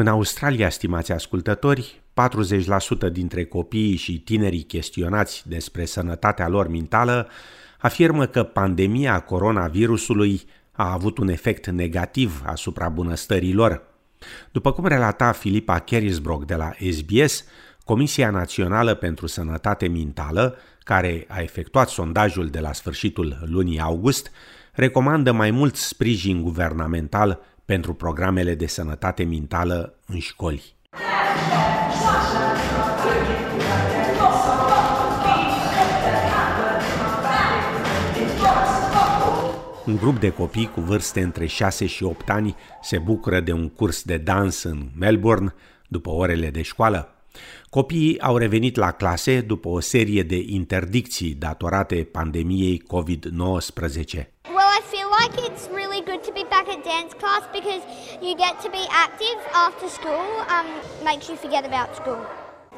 În Australia, stimați ascultători, 40% dintre copiii și tinerii chestionați despre sănătatea lor mentală afirmă că pandemia coronavirusului a avut un efect negativ asupra bunăstării lor. După cum relata Filipa Kerisbrock de la SBS, Comisia Națională pentru Sănătate Mentală, care a efectuat sondajul de la sfârșitul lunii august, recomandă mai mult sprijin guvernamental pentru programele de sănătate mentală în școli. Un grup de copii cu vârste între 6 și 8 ani se bucură de un curs de dans în Melbourne după orele de școală. Copiii au revenit la clase după o serie de interdicții datorate pandemiei COVID-19. Like it's really good to be back at dance class because you get to be active after school, um, makes you forget about school.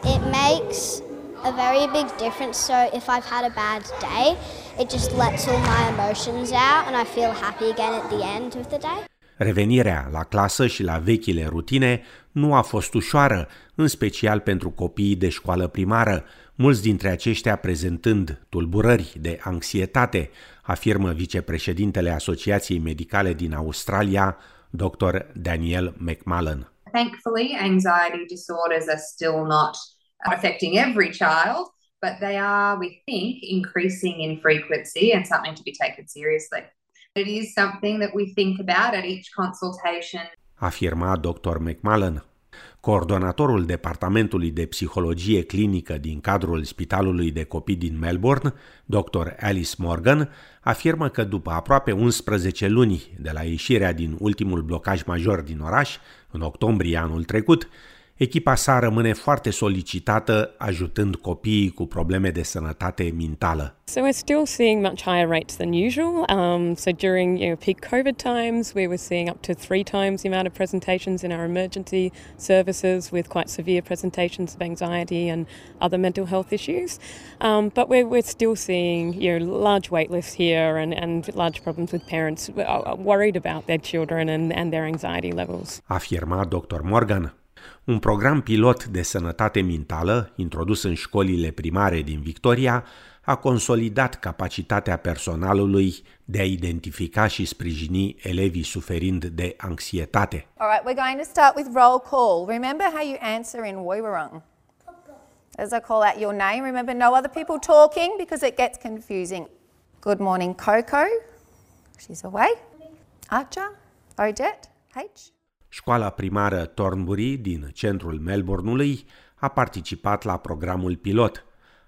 It makes a very big difference. So if I've had a bad day, it just lets all my emotions out and I feel happy again at the end of the day. Revenirea la clasă și la vechile rutine nu a fost ușoară, în special pentru copiii de școală primară, mulți dintre aceștia prezentând tulburări de anxietate, afirmă vicepreședintele Asociației Medicale din Australia, Dr. Daniel McMullen. Thankfully, anxiety disorders are still not affecting every child, but they are, we think, increasing in frequency and something to be taken seriously. It is something that we think about at each consultation. Afirma Dr. McMullen. Coordonatorul Departamentului de Psihologie Clinică din cadrul Spitalului de Copii din Melbourne, Dr. Alice Morgan, afirmă că după aproape 11 luni de la ieșirea din ultimul blocaj major din oraș, în octombrie anul trecut, echipa sa rămâne foarte solicitată ajutând copiii cu probleme de sănătate mentală. So we're still seeing much higher rates than usual. Um, so during you know, peak COVID times, we were seeing up to three times the amount of presentations in our emergency services with quite severe presentations of anxiety and other mental health issues. Um, but we're, we're still seeing you know, large wait lists here and, and large problems with parents worried about their children and, and their anxiety levels. Afirma Dr. Morgan. Un program pilot de sănătate mentală, introdus în școlile primare din Victoria, a consolidat capacitatea personalului de a identifica și sprijini elevii suferind de anxietate. All right, we're going to start with roll call. Remember how you answer in Woiwurrung. As I call out your name, remember no other people talking because it gets confusing. Good morning, Coco. She's away. Archer, Odette, H. Școala primară Thornbury din centrul Melbourneului a participat la programul pilot.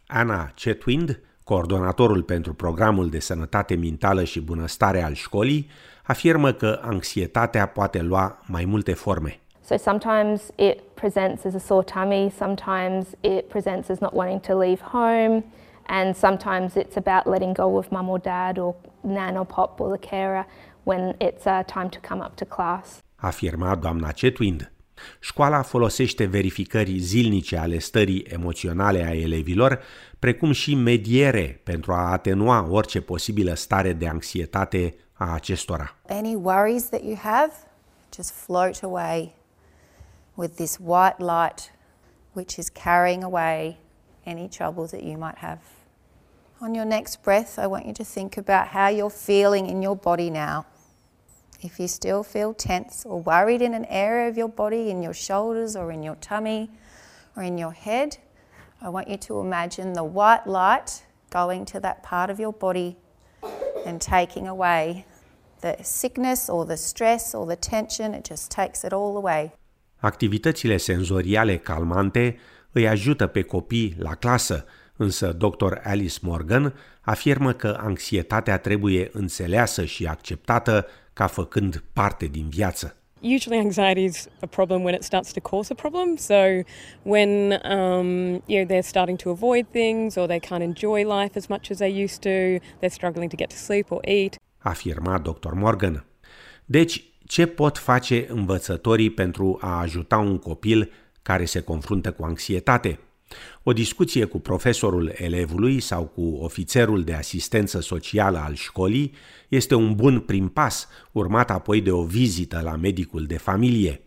Anna Chetwind, coordonatorul pentru programul de sănătate mentală și bunăstare al școlii, afirmă că anxietatea poate lua mai multe forme. So sometimes it presents as a sore tummy, sometimes it presents as not wanting to leave home, and sometimes it's about letting go of mum or dad or nan or pop or the carer when it's uh, time to come up to class afirma doamna Cetwind. Școala folosește verificări zilnice ale stării emoționale a elevilor, precum și mediere pentru a atenua orice posibilă stare de anxietate a acestora. Any worries that you have, just float away with this white light which is carrying away any troubles that you might have. On your next breath, I want you to think about how you're feeling in your body now. If you still feel tense or worried in an area of your body, in your shoulders or in your tummy or in your head, I want you to imagine the white light going to that part of your body and taking away the sickness or the stress or the tension. It just takes it all away. Activitățile senzoriale calmante îi ajută pe copii la clasă, însă dr. Alice Morgan afirmă că anxietatea trebuie înțeleasă și acceptată ca făcând parte din viață. Usually, anxiety is a problem when it starts to cause a problem. So, when um, you know they're starting to avoid things, or they can't enjoy life as much as they used to, they're struggling to get to sleep or eat. Afirma Dr. Morgan. Deci, ce pot face învățătorii pentru a ajuta un copil care se confruntă cu anxietate? O discuție cu profesorul elevului sau cu ofițerul de asistență socială al școlii este un bun prim pas, urmat apoi de o vizită la medicul de familie.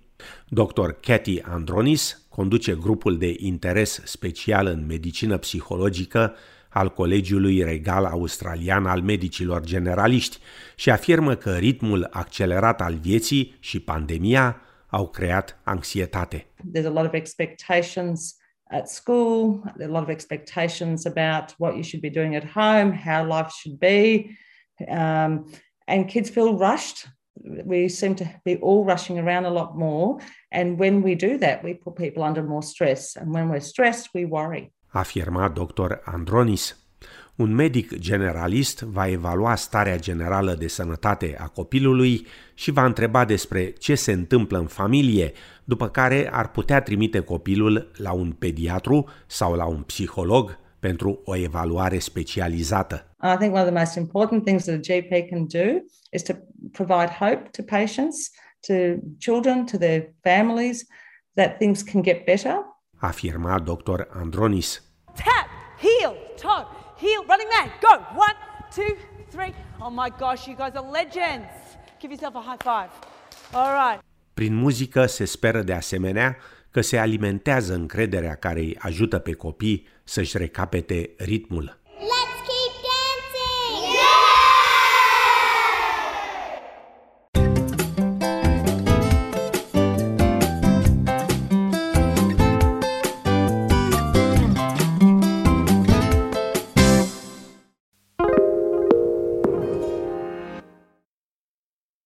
Dr. Cathy Andronis conduce grupul de interes special în medicină psihologică al Colegiului Regal Australian al Medicilor Generaliști și afirmă că ritmul accelerat al vieții și pandemia au creat anxietate. There's a lot of expectations at school, a lot of expectations about what you should be doing at home, how life should be, um, and kids feel rushed. We seem to be all rushing around a lot more, and when we do that, we put people under more stress, and when we're stressed, we worry. Afirma Dr. Andronis. Un medic generalist va evalua starea generală de sănătate a copilului și va întreba despre ce se întâmplă în familie, după care ar putea trimite copilul la un pediatru sau la un psiholog pentru o evaluare specializată. I think one of the most important things that a GP can do is to provide hope to patients, to children, to their families that things can get better. Afirma Dr. Andronis. Tap, heel, toe, heel, running man, go. One, two, three. Oh my gosh, you guys are legends. Give yourself a high five. All right. Prin muzică se speră de asemenea că se alimentează încrederea care îi ajută pe copii să-și recapete ritmul.